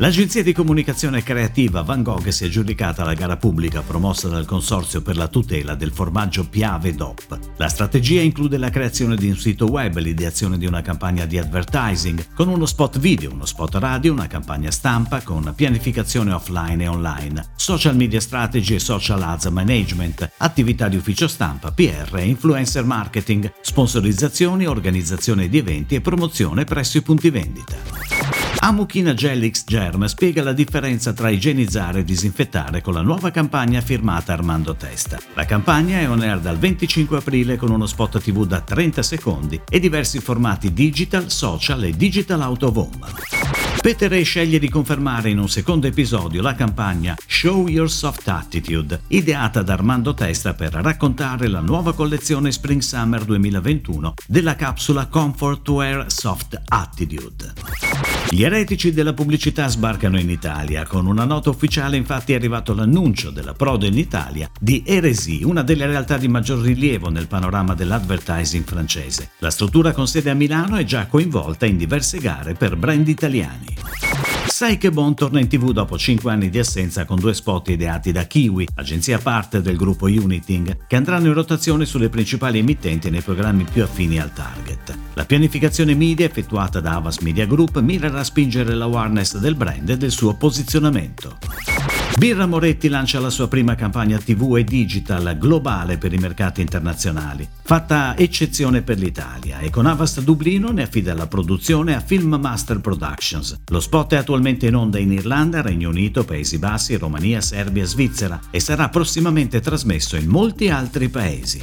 L'agenzia di comunicazione creativa Van Gogh si è aggiudicata la gara pubblica promossa dal Consorzio per la tutela del formaggio Piave DOP. La strategia include la creazione di un sito web, l'ideazione di una campagna di advertising, con uno spot video, uno spot radio, una campagna stampa con pianificazione offline e online, social media strategy e social ads management, attività di ufficio stampa, PR, influencer marketing, sponsorizzazioni, organizzazione di eventi e promozione presso i punti vendita. Amuchina Gelix Germ spiega la differenza tra igienizzare e disinfettare con la nuova campagna firmata Armando Testa. La campagna è on air dal 25 aprile con uno spot TV da 30 secondi e diversi formati digital, social e digital out of home. Peter sceglie di confermare in un secondo episodio la campagna Show Your Soft Attitude, ideata da Armando Testa per raccontare la nuova collezione Spring Summer 2021 della capsula Comfort Wear Soft Attitude. Gli eretici della pubblicità sbarcano in Italia. Con una nota ufficiale infatti è arrivato l'annuncio della Prodo in Italia di Eresi, una delle realtà di maggior rilievo nel panorama dell'advertising francese. La struttura con sede a Milano è già coinvolta in diverse gare per brand italiani. Sai che Bon torna in tv dopo 5 anni di assenza con due spot ideati da Kiwi, agenzia parte del gruppo Uniting, che andranno in rotazione sulle principali emittenti nei programmi più affini al target. La pianificazione media effettuata da Avas Media Group mirerà a spingere l'awareness del brand e del suo posizionamento. Birra Moretti lancia la sua prima campagna TV e digital globale per i mercati internazionali, fatta eccezione per l'Italia e con Avast Dublino ne affida la produzione a Film Master Productions. Lo spot è attualmente in onda in Irlanda, Regno Unito, Paesi Bassi, Romania, Serbia Svizzera e sarà prossimamente trasmesso in molti altri paesi.